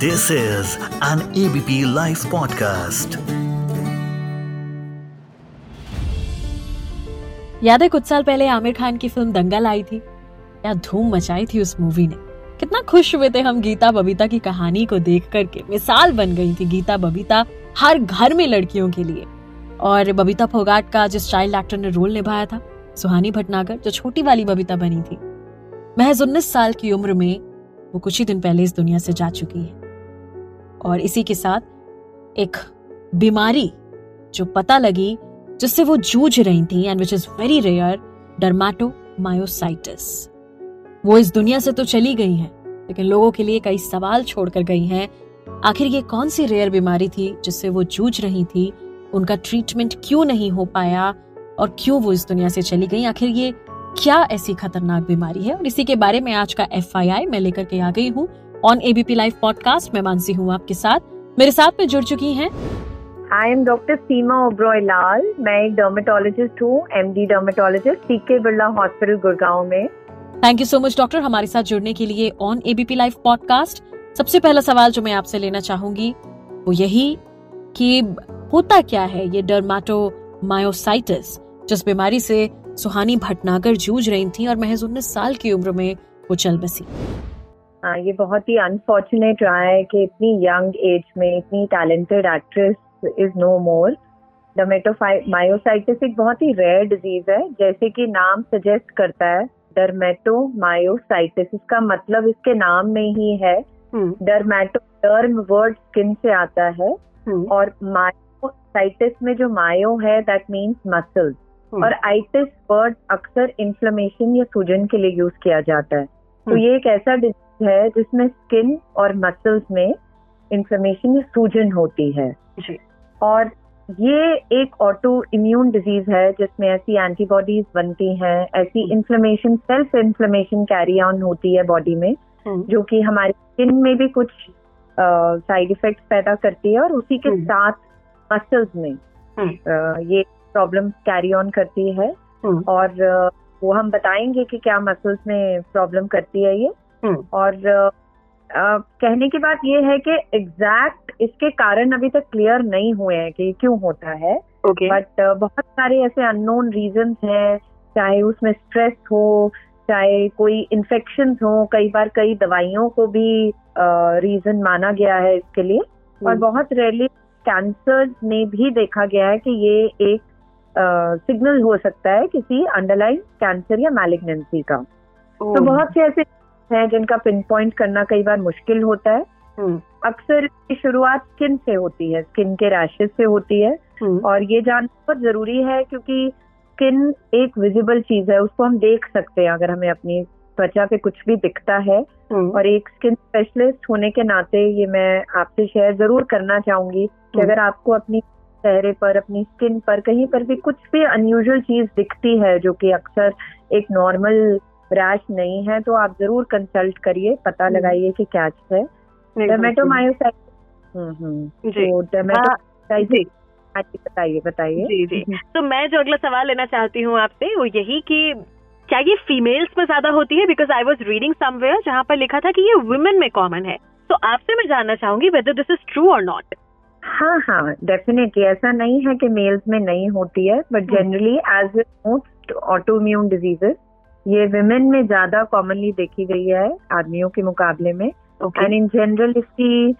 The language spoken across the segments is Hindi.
This is an ABP live podcast याद है कुछ साल पहले आमिर खान की फ़िल्म दंगल आई थी? क्या धूम मचाई थी उस मूवी ने? कितना खुश हुए थे हम गीता बबीता की कहानी को देख करके। मिसाल बन गई थी गीता बबीता हर घर में लड़कियों के लिए। और बबीता फोगाट का जिस चाइल्ड एक्टर ने रोल निभाया था, सुहानी भटनागर, जो छोटी वाली बबीता बनी थी, महज उन्नीस साल की उम्र में वो कुछ ही दिन पहले इस दुनिया से जा चुकी है। और इसी के साथ एक बीमारी जो पता लगी, जिससे वो जूझ रही थी and which is very rare dermatomyositis वो इस दुनिया से तो चली गई हैं, लेकिन लोगों के लिए कई सवाल छोड़कर गई हैं, आखिर ये कौन सी रेयर बीमारी थी जिससे वो जूझ रही थी? उनका ट्रीटमेंट क्यों नहीं हो पाया? और क्यों वो इस दुनिया से चली गई? आखिर ये क्या ऐसी खतरनाक बीमारी है? और इसी के बारे में आज का एफ़ मैं लेकर के आ गई हूँ। ऑन एबीपी लाइव पॉडकास्ट मैं मानसी हूँ आपके साथ। मेरे साथ में जुड़ चुकी हैं। I am doctor Seema Oberoi Lal मैं एक डर्मेटोलॉजिस्ट हूँ एमडी डर्मेटोलॉजिस्ट सी के बिरला हॉस्पिटल गुड़गांव में। Thank you so much doctor हमारे साथ जुड़ने के लिए ऑन एबीपी लाइव पॉडकास्ट सबसे पहला सवाल जो मैं आपसे लेना चाहूँगी वो यही कि होता क्या है ये डर्माटोमायोसाइटिस जिस बीमारी से सुहानी भटनागर जूझ रही थी और महज उन्नीस साल की उम्र में वो चल बसी। आ, हाँ, ये बहुत ही अनफॉर्चुनेट रहा है कि इतनी यंग एज में इतनी talented actress is no more dermatomyositis एक बहुत ही रेयर डिज़ीज़ है जैसे कि नाम सजेस्ट करता है डर्मेटोमायोसाइटिस इसका मतलब इसके नाम में ही है। डरमेटो डर्म वर्ड स्किन से आता है। हम्म। और मायोसाइटिस में जो मायो है दैट मीन्स मसल्स और आइटिस वर्ड अक्सर इन्फ्लेमेशन या सूजन के लिए यूज़ किया जाता है। तो हम्म। ये एक ऐसा डिज़ीज़ है जिसमें स्किन और मसल्स में इन्फ्लेमेशन या सूजन होती है। और ये एक ऑटो इम्यून डिज़ीज़ है जिसमें ऐसी एंटीबॉडीज बनती हैं ऐसी inflammation self inflammation carry on होती है बॉडी में हम्म। जो कि हमारी स्किन में भी कुछ साइड इफेक्ट्स पैदा करती है और उसी के हम्म। साथ मसल्स में uh, ये प्रॉब्लम कैरी ऑन करती है। और वो हम बताएँगे कि क्या मसल्स में प्रॉब्लम करती है ये। और uh, कहने की बात ये है कि एग्जैक्ट इसके कारण अभी तक क्लियर नहीं हुए हैं कि क्यों होता है बट okay. बहुत सारे ऐसे अननोन रीजन हैं चाहे उसमें स्ट्रेस हो चाहे कोई इन्फेक्शन हो कई बार कई दवाइयों को भी रीजन माना गया है इसके लिए और hmm. बहुत रेयरली कैंसर में भी देखा गया है कि ये एक सिग्नल हो सकता है किसी अंडरलाइन कैंसर या मैलिग्नेंसी का oh. तो बहुत से ऐसे हैं जिनका पिन पॉइंट करना कई बार मुश्किल होता है हम्म। अक्सर शुरुआत स्किन से होती है स्किन के रैशेज से होती है हम्म। और ये जानना बहुत ज़रूरी है क्योंकि स्किन एक विजिबल चीज़ है उसको हम देख सकते हैं अगर हमें अपनी त्वचा पे कुछ भी दिखता है हम्म। और एक स्किन स्पेशलिस्ट होने के नाते ये मैं आपसे शेयर ज़रूर करना चाहूँगी कि अगर आपको अपनी चेहरे पर अपनी स्किन पर कहीं पर भी कुछ भी अनयूजल चीज़ दिखती है जो कि अक्सर एक नॉर्मल रैश नहीं है तो आप ज़रूर कंसल्ट करिए पता हम्म। लगाइए कि क्या है। डर्मेटोमायोसाइटिस बताइए बताइए। जी जी। तो मैं जो अगला सवाल लेना चाहती हूँ आपसे वो यही कि क्या ये फीमेल्स में ज़्यादा होती है? Because I was reading somewhere जहाँ पर लिखा था कि ये वुमेन में कॉमन है। तो आपसे मैं जानना चाहूँगी वेदर दिस इज़ ट्रू और नॉट हाँ हाँ डेफिनेटली ऐसा नहीं है कि मेल्स में नहीं होती है but generally as most autoimmune diseases ये विमेन में ज़्यादा कॉमनली देखी गई है आदमियों के मुकाबले में। एंड इन जनरल इसकी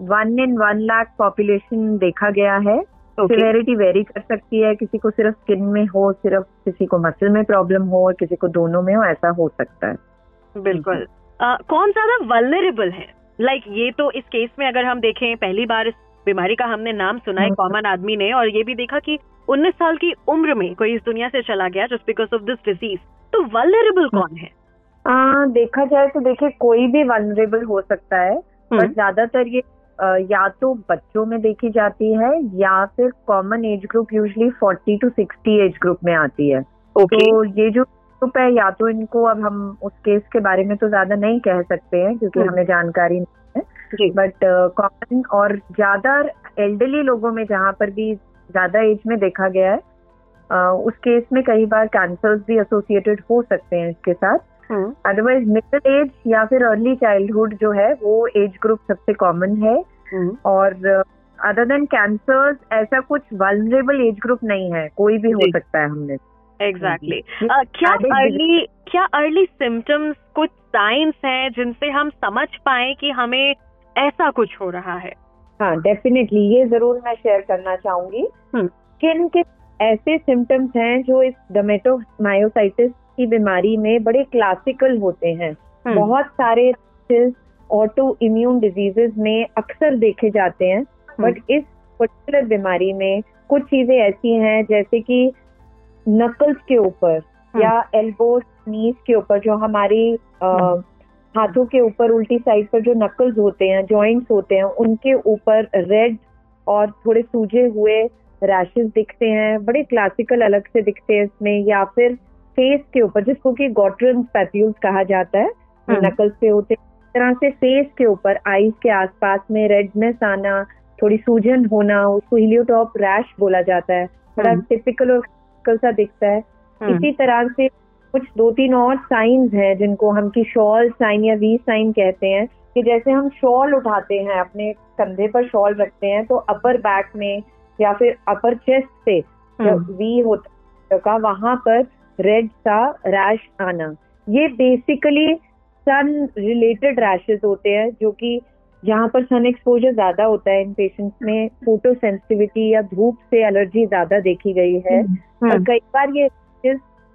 one in one lakh population देखा गया है। Severity okay. वेरी कर सकती है। किसी को सिर्फ़ स्किन में हो सिर्फ़ किसी को मसल में प्रॉब्लम हो और किसी को दोनों में हो ऐसा हो सकता है। बिल्कुल। uh, कौन ज़्यादा वल्नरेबल है? लाइक like, ये तो इस केस में अगर हम देखें पहली बार इस बीमारी का हमने नाम सुना है कॉमन हम्म। आदमी ने और ये भी देखा कि 19 साल की उम्र में कोई इस दुनिया से चला गया just because of this disease तो वलरेबल कौन है आ, देखा जाए तो देखिए कोई भी वलरेबल हो सकता है पर हम्म। ज़्यादातर ये या तो बच्चों में देखी जाती है या फिर common age group usually 40 to 60 age group में आती है okay. तो ये जो ग्रुप है या तो इनको अब हम उस केस के बारे में तो ज़्यादा नहीं कह सकते हैं क्योंकि हम्म। हमें जानकारी नहीं है बट कॉमन और ज़्यादा एल्डरली लोगों में जहाँ पर भी ज़्यादा एज में देखा गया है उस केस में कई बार कैंसर्स भी एसोसिएटेड हो सकते हैं इसके साथ। अदरवाइज़ मिडिल एज या फिर अर्ली चाइल्डहुड जो है वो एज ग्रुप सबसे कॉमन है। हम्म। और अदर देन कैंसर ऐसा कुछ वल्नरेबल एज ग्रुप नहीं है। कोई भी हो सकता है हमने। एग्जैक्टली ये क्या अर्ली क्या अर्ली सिम्टम्स कुछ साइंस हैं जिनसे हम समझ पाए कि हमें ऐसा कुछ हो रहा है हाँ डेफिनेटली ये ज़रूर मैं शेयर करना चाहूँगी हम्म। किन के ऐसे सिम्टम्स हैं जो इस डोमेटोमायोसाइटिस की बीमारी में बड़े क्लासिकल होते हैं हम्म। बहुत सारे ऑटो इम्यून डिजीजेस में अक्सर देखे जाते हैं बट इस पर्टिकुलर बीमारी में कुछ चीज़ें ऐसी हैं जैसे कि नकल्स के ऊपर या एल्बोस नीज के ऊपर जो हमारी हम्म। हाथों के ऊपर उल्टी साइड पर जो नकल्स होते हैं जॉइंट्स होते हैं उनके ऊपर रेड और थोड़े सूजे हुए रैशेस दिखते हैं बड़े क्लासिकल अलग से दिखते हैं इसमें या फिर फेस के ऊपर जिसको कि गॉट्रन पैप्यूल्स कहा जाता है। नकल्स पे होते हैं इस तरह से फेस के ऊपर आईज के आसपास में रेडनेस आना थोड़ी सूजन होना उसको हिलियोटॉप रैश बोला जाता है बड़ा। टिपिकल और clinical सा दिखता है इसी तरह से कुछ दो तीन और साइंस हैं जिनको हम की शॉल साइन या वी साइन कहते हैं कि जैसे हम शॉल उठाते हैं अपने कंधे पर शॉल रखते हैं तो अपर बैक में या फिर अपर चेस्ट से हम्म। वी होता है का वहाँ पर रेड सा रैश आना ये बेसिकली सन रिलेटेड रैशेज होते हैं जो कि जहाँ पर सन एक्सपोजर ज़्यादा होता है इन पेशेंट्स में फ़ोटो सेंसिटिविटी या धूप से एलर्जी ज़्यादा देखी गई है हम्म। और कई बार ये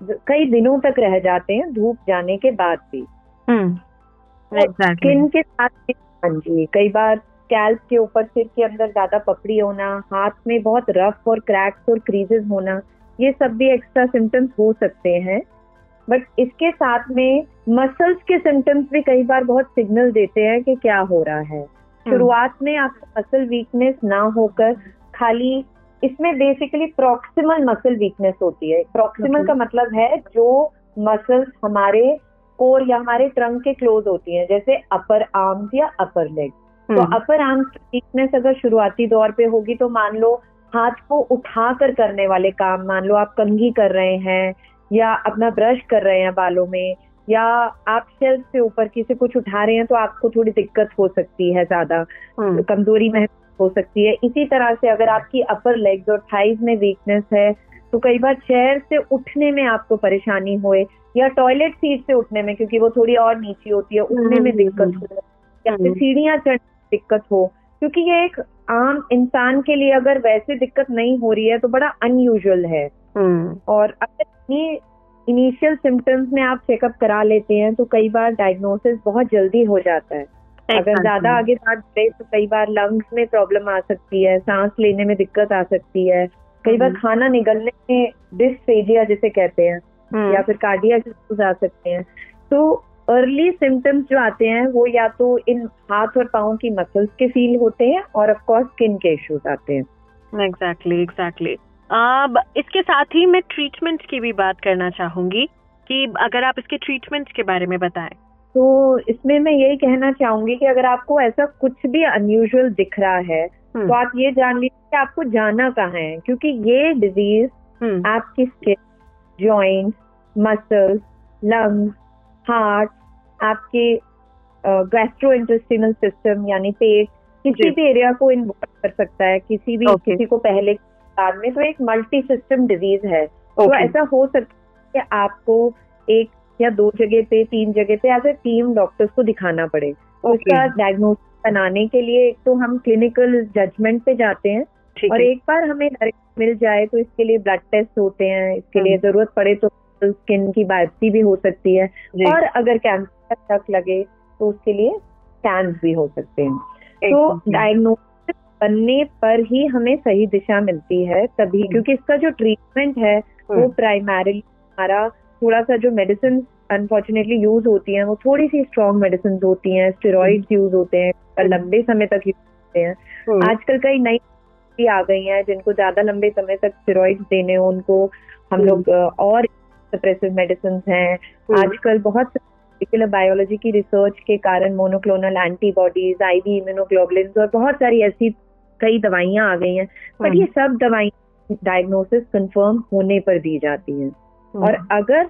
कई दिनों तक रह जाते हैं धूप जाने के बाद भी। स्किन के साथ हाँ जी कई बार स्कैल्प के ऊपर सिर के अंदर ज़्यादा पपड़ी होना हाथ में बहुत रफ और क्रैक्स और क्रीजेस होना ये सब भी एक्स्ट्रा सिम्टम्स हो सकते हैं। बट इसके साथ में मसल्स के सिम्टम्स भी कई बार बहुत सिग्नल देते हैं कि क्या हो रहा है। शुरुआत में आपको मसल वीकनेस ना होकर खाली इसमें बेसिकली प्रॉक्सिमल मसल वीकनेस होती है। प्रॉक्सिमल का मतलब है जो मसल्स हमारे कोर या हमारे ट्रंक के क्लोज होती हैं जैसे अपर आर्म्स या अपर लेग तो अपर आर्म्स वीकनेस अगर शुरुआती दौर पे होगी तो मान लो हाथ को उठा कर करने वाले काम मान लो आप कंघी कर रहे हैं या अपना ब्रश कर रहे हैं बालों में या आप शेल्फ से ऊपर किसी कुछ उठा रहे हैं तो आपको थोड़ी दिक्कत हो सकती है ज़्यादा। हम्म। कमज़ोरी महसूस हो सकती है इसी तरह से अगर आपकी अपर लेग्स और थाइज में वीकनेस है तो कई बार चेयर से उठने में आपको परेशानी होए या टॉयलेट सीट से उठने में क्योंकि वो थोड़ी और नीची होती है उठने में हम्म, दिक्कत हम्म, हो या फिर हम्म। सीढ़ियाँ चढ़ने में दिक्कत हो क्योंकि ये एक आम इंसान के लिए अगर वैसे दिक्कत नहीं हो रही है तो बड़ा अनयूजल है। और अगर इनिशियल सिम्टम्स में आप चेकअप करा लेते हैं तो कई बार डायग्नोसिस बहुत जल्दी हो जाता है अगर ज़्यादा आगे बात बढ़े तो कई बार लंग्स में प्रॉब्लम आ सकती है सांस लेने में दिक्कत आ सकती है। कई बार हम्म। खाना निगलने में डिस्फेजिया जिसे कहते हैं हम्म। या फिर कार्डिया इश्यूज़ आ सकते हैं। तो अर्ली सिम्टम्स जो आते हैं वो या तो इन हाथ और पाओ की मसल्स के फील होते हैं और ऑफ़ कोर्स स्किन के इश्यूज़ आते हैं। एग्जैक्टली एग्जैक्टली अब इसके साथ ही मैं ट्रीटमेंट की भी बात करना चाहूँगी कि अगर आप इसके ट्रीटमेंट के बारे में बताएँ। तो इसमें मैं यही कहना चाहूँगी कि अगर आपको ऐसा कुछ भी अनयूजुअल दिख रहा है हम्म, तो आप ये जान लीजिए कि आपको जाना कहाँ है क्योंकि ये डिज़ीज़ हम्म, आपकी skin joints muscles lungs heart आपके गैस्ट्रो इंटेस्टिनल सिस्टम यानी पेट किसी भी एरिया को इन्वॉल्व कर सकता है किसी भी Okay. किसी को पहले बाद में तो एक मल्टी सिस्टम डिज़ीज़ है okay. तो ऐसा हो सकता है कि आपको एक या दो जगह पे तीन जगह पे एज ए टीम डॉक्टर्स को दिखाना पड़े Okay. उसका डायग्नोसिस बनाने के लिए एक तो हम क्लिनिकल जजमेंट पे जाते हैं और एक बार हमें डायरेक्ट मिल जाए तो इसके लिए ब्लड टेस्ट होते हैं इसके लिए हम्म। ज़रूरत पड़े तो स्किन की बायोप्सी भी हो सकती है और अगर कैंसर तक लगे तो उसके लिए स्कैन भी हो सकते हैं तो. डायग्नोसिस बनने पर ही हमें सही दिशा मिलती है तभी हम्म। क्योंकि इसका जो ट्रीटमेंट है वो हम्म, प्राइमरीली हमारा थोड़ा सा जो मेडिसिन अनफॉर्चुनेटली यूज़ होती हैं वो थोड़ी सी स्ट्रॉन्ग मेडिसिन होती हैं स्टेरॉइड्स यूज़ होते हैं लंबे समय तक यूज़ होते हैं। हम्म, आजकल कई नई भी आ गई हैं जिनको ज़्यादा लंबे समय तक स्टेरॉइड्स देने हो उनको हम हम्म। लोग और सप्रेसिव मेडिसिन हैं। हम्म, आजकल बहुत बायोलॉजी की रिसर्च के कारण मोनोक्लोनल एंटीबॉडीज आईवी इम्यूनोग्लोबुलिन और बहुत सारी ऐसी कई दवाइयाँ आ गई हैं। पर हम्म, ये सब दवाइयाँ डायग्नोसिस कंफर्म होने पर दी जाती हैं। और अगर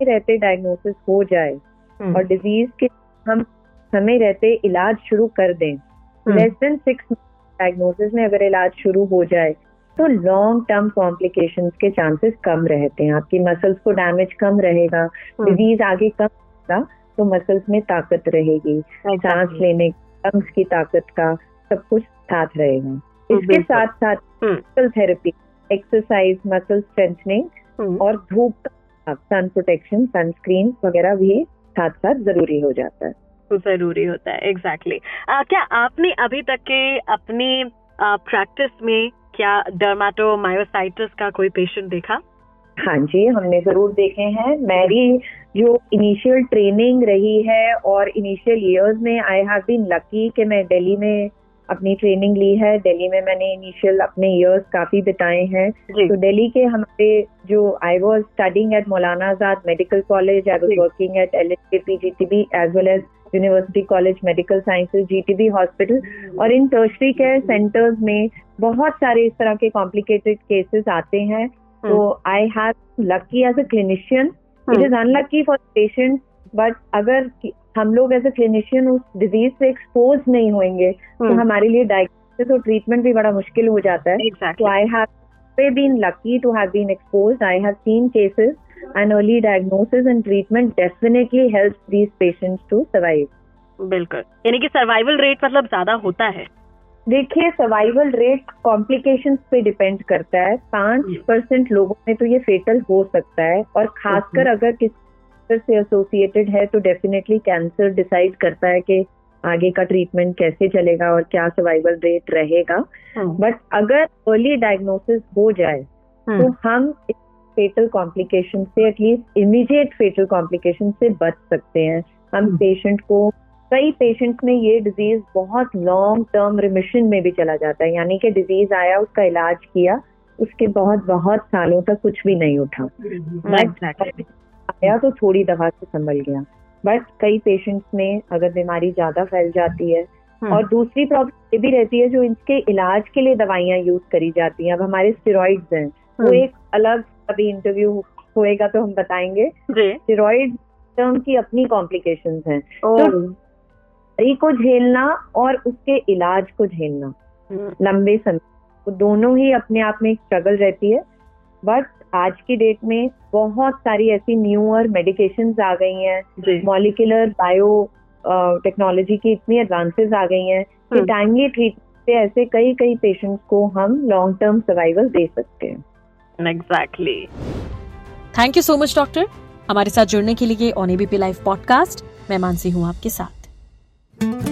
रहते डायग्नोसिस हो जाए हम्म। और डिज़ीज़ के हम समय रहते इलाज शुरू कर दें लेस देन सिक्स डायग्नोसिस में अगर इलाज शुरू हो जाए तो लॉन्ग टर्म कॉम्प्लिकेशन के चांसेस कम रहते हैं। आपकी मसल्स को डैमेज कम रहेगा डिज़ीज़ आगे कम होगा तो मसल्स में ताकत रहेगी सांस लेने लंग्स की ताकत का सब कुछ साथ रहेगा। इसके साथ साथ muscle therapy exercise muscle strengthening और धूप सन प्रोटेक्शन सनस्क्रीन वगैरह भी साथ साथ ज़रूरी हो जाता है। तो ज़रूरी होता है एग्जैक्टली exactly. uh, क्या आपने अभी तक के अपनी प्रैक्टिस uh, में क्या डर्माटोमायोसाइटिस का कोई पेशेंट देखा? हाँ जी हमने ज़रूर देखे हैं। मेरी जो इनिशियल ट्रेनिंग रही है और इनिशियल इयर्स में आई हैव बीन लकी कि मैं दिल्ली में अपनी ट्रेनिंग ली है। दिल्ली में मैंने इनिशियल अपने इयर्स काफ़ी बिताए हैं। तो दिल्ली के हमारे जो आई was studying at Maulana Azad medical college I was working at L H P G T B as well as university college medical sciences GTB hospital और इन टर्शरी केयर सेंटर्स में बहुत सारे इस तरह के कॉम्प्लिकेटेड केसेस आते हैं। तो I have lucky as a clinician it is unlucky for patient but अगर हम लोग एज ए क्लिनिशियन उस डिज़ीज़ से एक्सपोज नहीं होंगे तो hmm. हमारे लिए डायग्नोसिस और ट्रीटमेंट भी बड़ा मुश्किल हो जाता है। तो I have been lucky to have been expose I have seen cases and early diagnosis and treatment definitely helps these patients to survive. बिल्कुल। यानी कि सर्वाइवल रेट मतलब ज़्यादा होता है। देखिए सर्वाइवल रेट कॉम्प्लिकेशंस पे डिपेंड करता है। पाँच परसेंट लोगों में तो ये फेटल हो सकता है। और खासकर अगर किसी से एसोसिएटेड है तो डेफिनेटली कैंसर डिसाइड करता है कि आगे का ट्रीटमेंट कैसे चलेगा और क्या सर्वाइवल रेट रहेगा बट हाँ। अगर अर्ली डायग्नोसिस हो जाए हाँ। तो हम फेटल कॉम्प्लिकेशन से at least immediate fatal complication से बच सकते हैं हम पेशेंट hmm. को कई पेशेंट्स में ये डिज़ीज़ बहुत लॉन्ग टर्म रिमिशन में भी चला जाता है यानी कि डिज़ीज़ आया उसका इलाज किया उसके बहुत बहुत सालों तक कुछ भी नहीं उठा बट आया तो थोड़ी दवा से संभल गया। बट कई पेशेंट्स में अगर बीमारी ज़्यादा फैल जाती है hmm. और दूसरी प्रॉब्लम ये भी रहती है जो इनके इलाज के लिए दवाइयाँ यूज़ करी जाती हैं। अब हमारे स्टेरॉइड्स हैं वो hmm. एक अलग अभी इंटरव्यू होएगा तो हम बताएँगे। स्टेरॉइड टर्म की अपनी कॉम्प्लिकेशंस हैं। तो को झेलना और उसके इलाज को झेलना हम्म। लंबे समय तो दोनों ही अपने आप में एक स्ट्रगल रहती है। बट आज की डेट में बहुत सारी ऐसी न्यूअर मेडिकेशन आ गई हैं मॉलिकुलर बायो टेक्नोलॉजी की इतनी एडवांसेस आ गई हैं कि टाइमली। ट्रीटमेंट से ऐसे कई कई पेशेंट्स को हम लॉन्ग टर्म सर्वाइवल दे सकते हैं। Exactly thank you so much doctor हमारे साथ जुड़ने के लिए ऑन एबीपी लाइव पॉडकास्ट मैं मानसी हूँ आपके साथ।